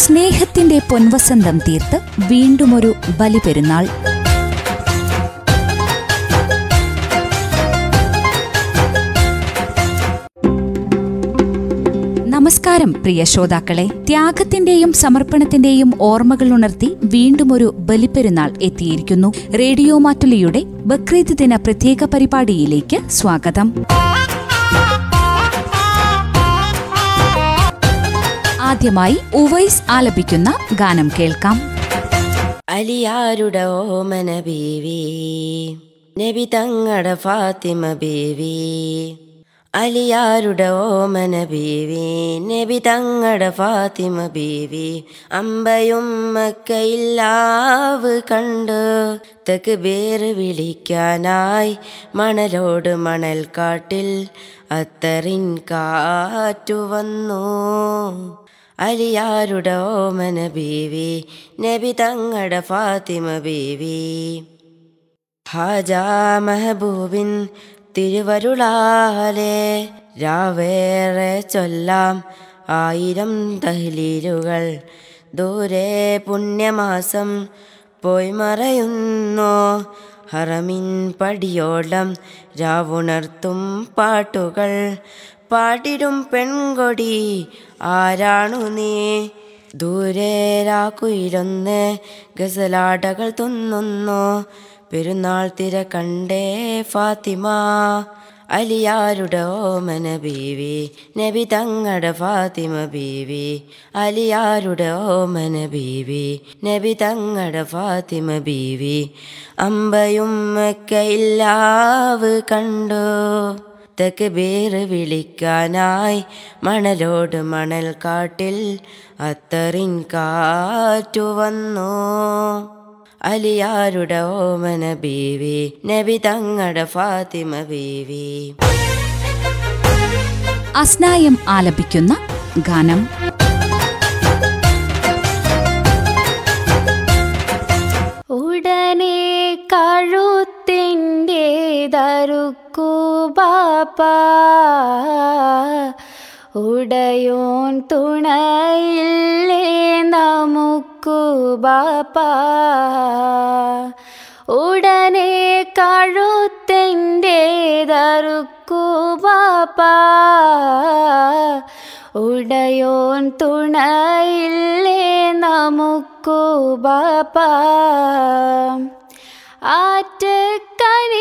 സ്നേഹത്തിന്റെ പൊൻവസന്തം തീർത്ത് വീണ്ടുമൊരു ബലിപെരുന്നാൾ. നമസ്കാരം പ്രിയ ശ്രോതാക്കളെ. ത്യാഗത്തിന്റെയും സമർപ്പണത്തിന്റെയും ഓർമ്മകൾ ഉണർത്തി വീണ്ടും ഒരു ബലിപ്പെരുന്നാൾ എത്തിയിരിക്കുന്നു. റേഡിയോ മാറ്റുലിയുടെ ബക്രീദ് ദിന പ്രത്യേക പരിപാടിയിലേക്ക് സ്വാഗതം. ആദ്യമായി ഉവൈസ് ആലപിക്കുന്ന ഗാനം കേൾക്കാം. അലിയാരുടെ ഓമന ബീവി നബി തങ്ങട ഫാത്തിമ ബീവി. അലിയാരുടെ ഓമന ബീവി നബി തങ്ങട ഫാത്തിമ ബീവി. അമ്പയും മക്കയില്ലാവ് കണ്ട് തെക്ക് പേര് വിളിക്കാനായി മണലോട് മണൽ കാട്ടിൽ അത്തറിൻ കാറ്റു വന്നു അലിയാരുടെ ഓമന ബീവി നബി തങ്ങട ഫാത്തിമ ബീവി. ഹാജാ മെഹബൂബിൻ തിരുവരുളാലെ രാവേറെ ചൊല്ലാം ആയിരം തഹ്ലീലുകൾ. ദൂരെ പുണ്യമാസം പോയി മറയുന്നു ഹറമിൻ പടിയോളം രാവുണർത്തും പാട്ടുകൾ. പാടിടും പെൺകൊടി. ആരാണു നീ? ദൂരെ രാക്കുയിലൊന്ന് ഗസലാടകൾ തുന്നുന്നു. പെരുന്നാൾ തിര കണ്ടേ ഫാത്തിമ. അലിയാരുടെ ഓമന ബീവി. നബി തങ്ങട ഫാത്തിമ ബീവി. അലിയാരുടെ ഓമന ബീവി. നബി തങ്ങട ഫാത്തിമ ബീവി. അമ്പയും മക്കയില്ലാവ് കണ്ടു. പേര് വിളിക്കാനായി മണലോട് മണൽ കാട്ടിൽ അത്തറിൻ കാറ്റു വന്നു. അലിയാരുടെ ഓമന ബീവി നബി തങ്ങളുടെ ഫാത്തിമ ബീവി. അസ്നായം ആലപിക്കുന്ന ഗാനം. ഉടനെ കഴുത്തിന്റെ ദറുക്കു ബാപ്പ ഉടയോൻ തുണയില്ലേ നമുക്കു ബാപ്പ. ഉടനെ കഴുത്തിന്റെ ദറുക്കു ബാപ്പ ഉടയോൻ തുണയില്ലേ നമുക്കു ബാപ്പ. ആറ്റക്കനി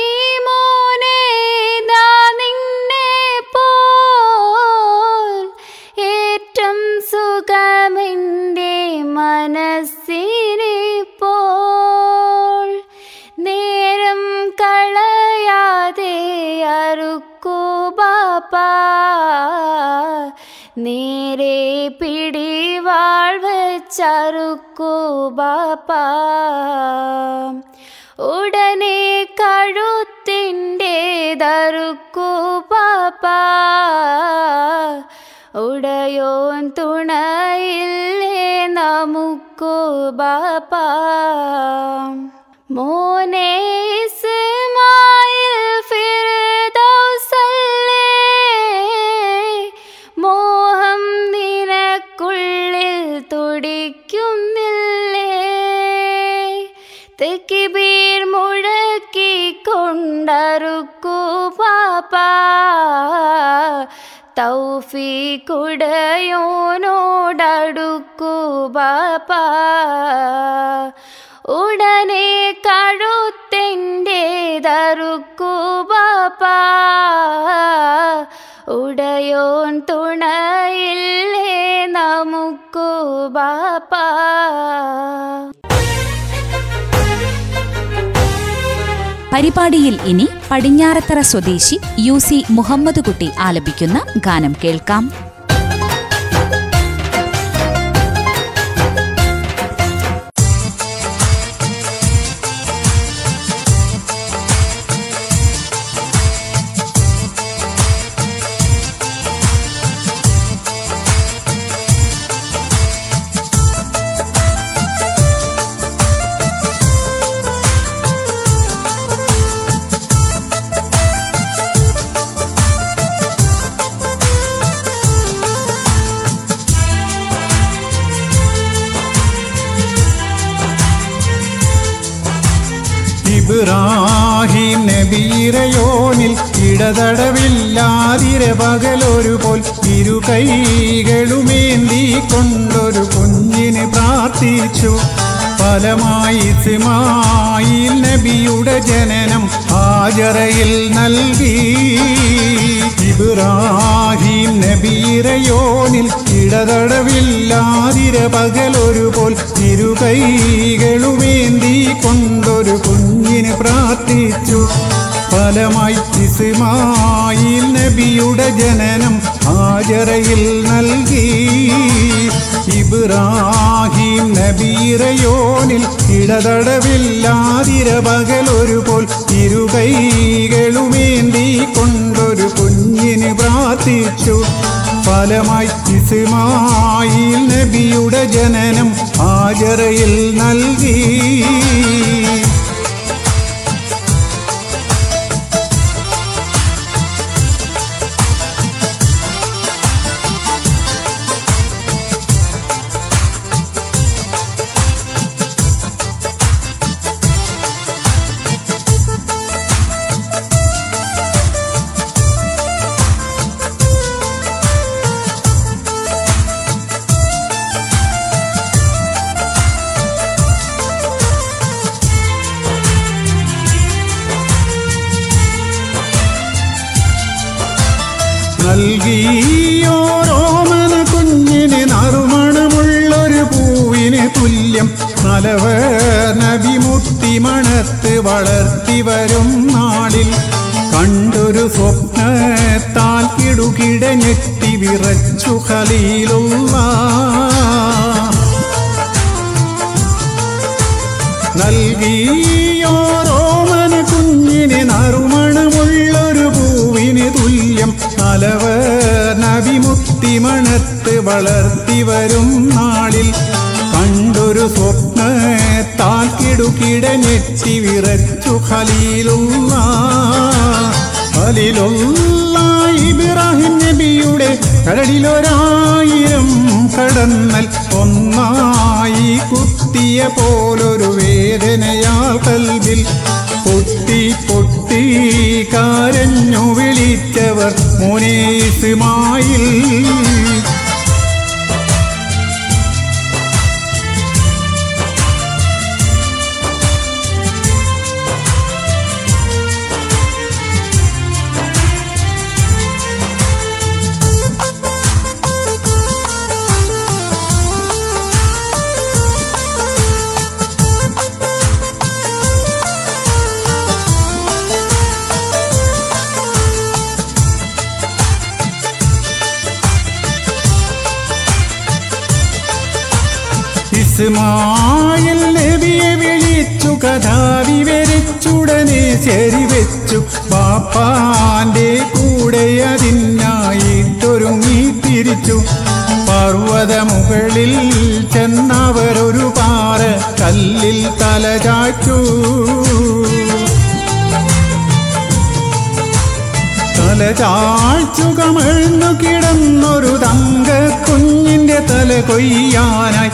നേരെ പിടിവാൾ വെച്ചറുക്കു ബാപ്പ. ഉടനെ കഴുത്തിന്റെ തറുക്കൂ പാപ്പ ഉടയോൻ തുണയില്ലേ നമുക്കു ബാപ്പ. മോനെ കൊണ്ടറുക്കു പാപ്പ തൗഫീക്കുടയോനോടടുക്കു പാപ ഉടനെ കഴുത്തിന്റെ തറുക്കു പാപ ഉടയോൻ തുണയില്ലേ നമുക്കു ബാപ്പ പരിപാടിയിൽ ഇനി പടിഞ്ഞാറത്തറ സ്വദേശി യു സി മുഹമ്മദ് കുട്ടി ആലപിക്കുന്ന ഗാനം കേൾക്കാം ും. ഇടതടവില്ലാതിര പകലൊരു പോൽ ഇരു കൈകളുമേന്തി കൊണ്ടൊരു കുഞ്ഞിന് പ്രാർത്ഥിച്ചു. ഫലമായി സിമായി നബിയുടെ ജനനം ഹാജറയിൽ നൽകി. ഇബ്രാഹിം നബീറയോനിൽ ഇടതടവില്ലാതിര പകലൊരു പോൽ ഇരു കൈകളുമേന്തി കൊണ്ടൊരു കുഞ്ഞിന് പ്രാർത്ഥിച്ചു. ഫലമായി ഇസ്മായിൽ നബിയുടെ ജനനം ഹാജറയിൽ നൽകി. ഇബ്രാഹിം നബീറയോനിൽ ഇടതടവില്ലാതിര പോൽ ഇരുകൈകളുമേണ്ടി കൊണ്ടൊരു കുഞ്ഞിന് പ്രാർത്ഥിച്ചു. ഫലമായി ഇസ്മായിൽ നബിയുടെ ജനനം ഹാജറയിൽ നൽകി. തുല്യം നലവ നബി മുത്തി മണത്ത് വളർത്തി വരും നാളിൽ. കണ്ടൊരു സ്വപ്നത്താൽ കിടുകിട ഞെട്ടി വിറച്ചു കലയിലുള്ള നൽകിയോരോമന കുഞ്ഞിന് നറുമണമുള്ളൊരു പൂവിന് തുല്യം നലവ നബിമുത്തി മണത്ത് വളർത്തി വരും നാളിൽ. കിടുകിട ഞെട്ടി വിറച്ചു ഖലീലുള്ള ഖലീലുള്ള ഇബ്രാഹിം നബിയുടെ കരടിലൊരായിരം കടന്നൽ ഒന്നായി കുത്തിയ പോലൊരു വേദനയാൽ കൽവിൽ പൊട്ടി പൊട്ടി കരഞ്ഞു വിളിച്ചവർ മോനെ ഇസ്മായിൽ നബിയെ വിളിച്ചു കഥ വിവരിച്ചുടനെ ശരി വെച്ചു. പാപ്പാന്റെ കൂടെ അതിനായിട്ടൊരുങ്ങി തിരിച്ചു. പർവത മുകളിൽ ചെന്നവരൊരു പാറ കല്ലിൽ തലചാച്ചു തലചാഴ്ചു കമിഴ്ന്നു കിടന്നൊരു തങ്ക കുഞ്ഞിന്റെ തല കൊയ്യാനായി.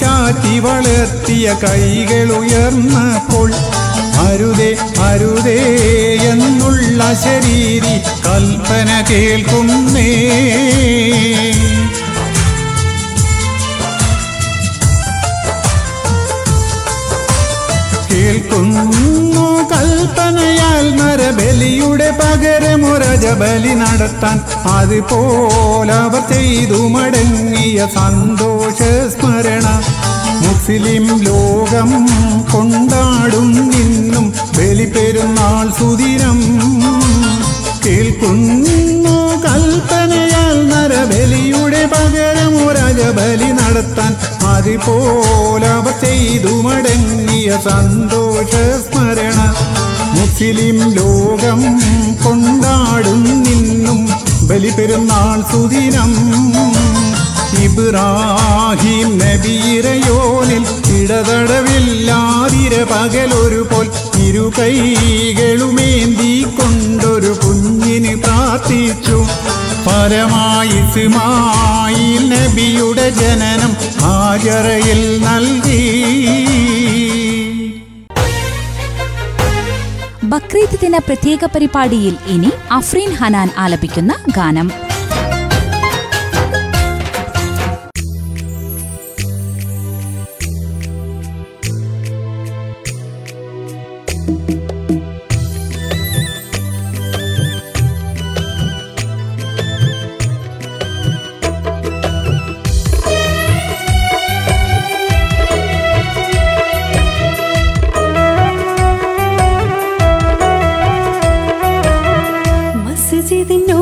ചാറ്റി വളർത്തിയ കൈകൾ ഉയർന്നപ്പോൾ അരുതേ അരുതേ എന്നുള്ള ശരീരി കൽപ്പന കേൾക്കുന്നേ. കേൾക്കുന്നു കൽപ്പനയാൽ നരബലിയുടെ പകരമൊരജബലി നടത്താൻ അതുപോലെ അവർ ചെയ്തു മടങ്ങിയ സന്തോഷ സ്മരണ. മുസ്ലിം ലോകം കൊണ്ടാടും നിന്നും ബലിപെരുന്നാൾ സുദിനം. കേൾക്കുന്നു കൽപ്പനയാൽ നരബലിയുടെ പകരമൊരജബലി നടത്താൻ അതുപോലെ അവർ ചെയ്തു മടങ്ങിയ സന്തോഷ സ്മരണ. മുസ്ലിം ലോകം കൊണ്ടാടും നിന്നും ബലിപെരുന്നാൾ സുദിനം. ഇബ്രാഹിം നബീരയോനിൽ ഇടതടവില്ലാതിര പകലൊരു പോൽ ഇരു കൈകളുമേന്തി കൊണ്ടൊരു കുഞ്ഞിന് പ്രാർത്ഥിച്ചു. പരമായി നബിയുടെ ജനനം ആചറയിൽ നൽകി. ബക്രീദ് ദിന പ്രത്യേക പരിപാടിയിൽ ഇനി അഫ്രീൻ ഹനാൻ ആലപിക്കുന്ന ഗാനം. ചെയ്തിന്നോ?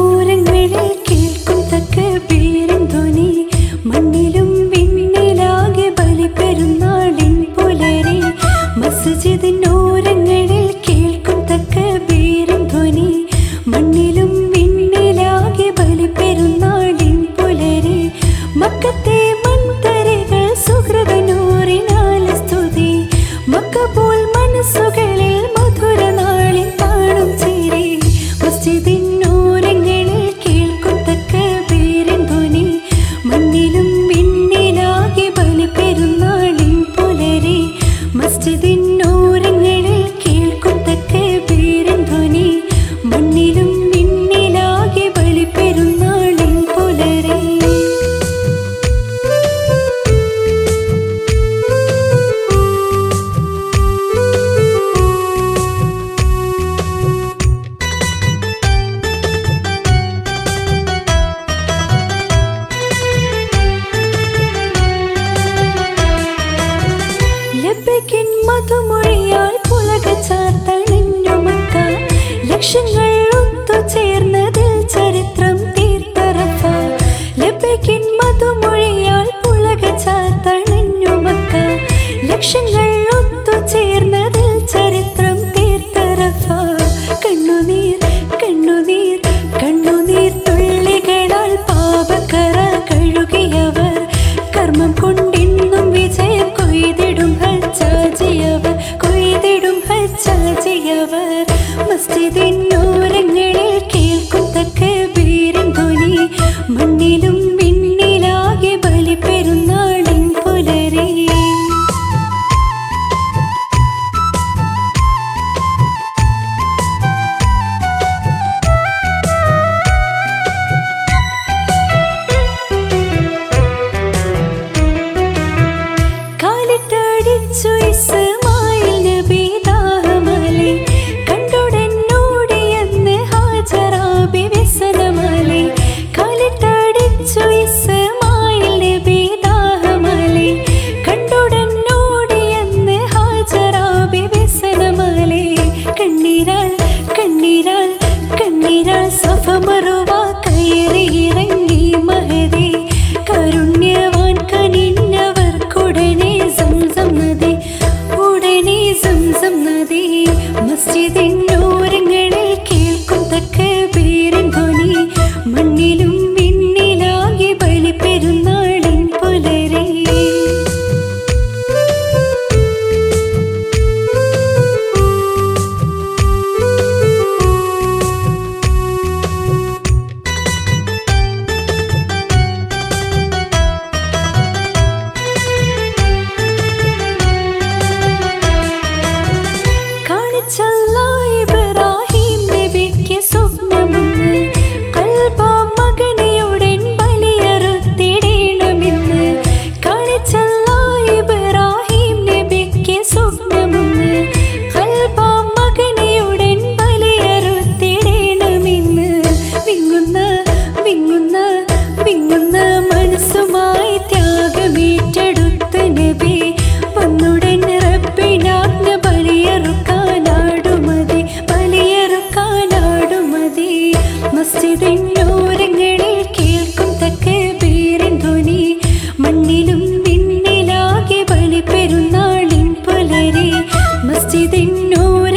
മസ്ജിദിന്നൂർ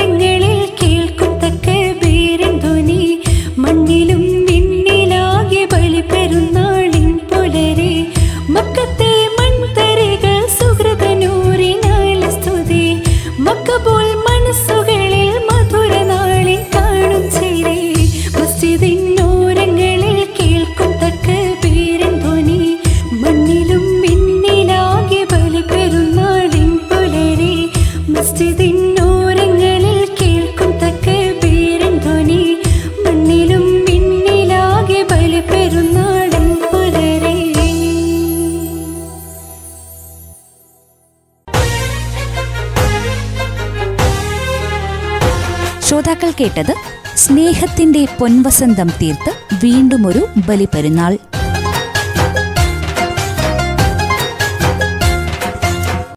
മണ്ണിലും ശ്രോതാക്കൾ കേട്ടത് സ്നേഹത്തിന്റെ പൊൻവസന്തം തീർത്ത് വീണ്ടുമൊരു ബലിപെരുന്നാൾ.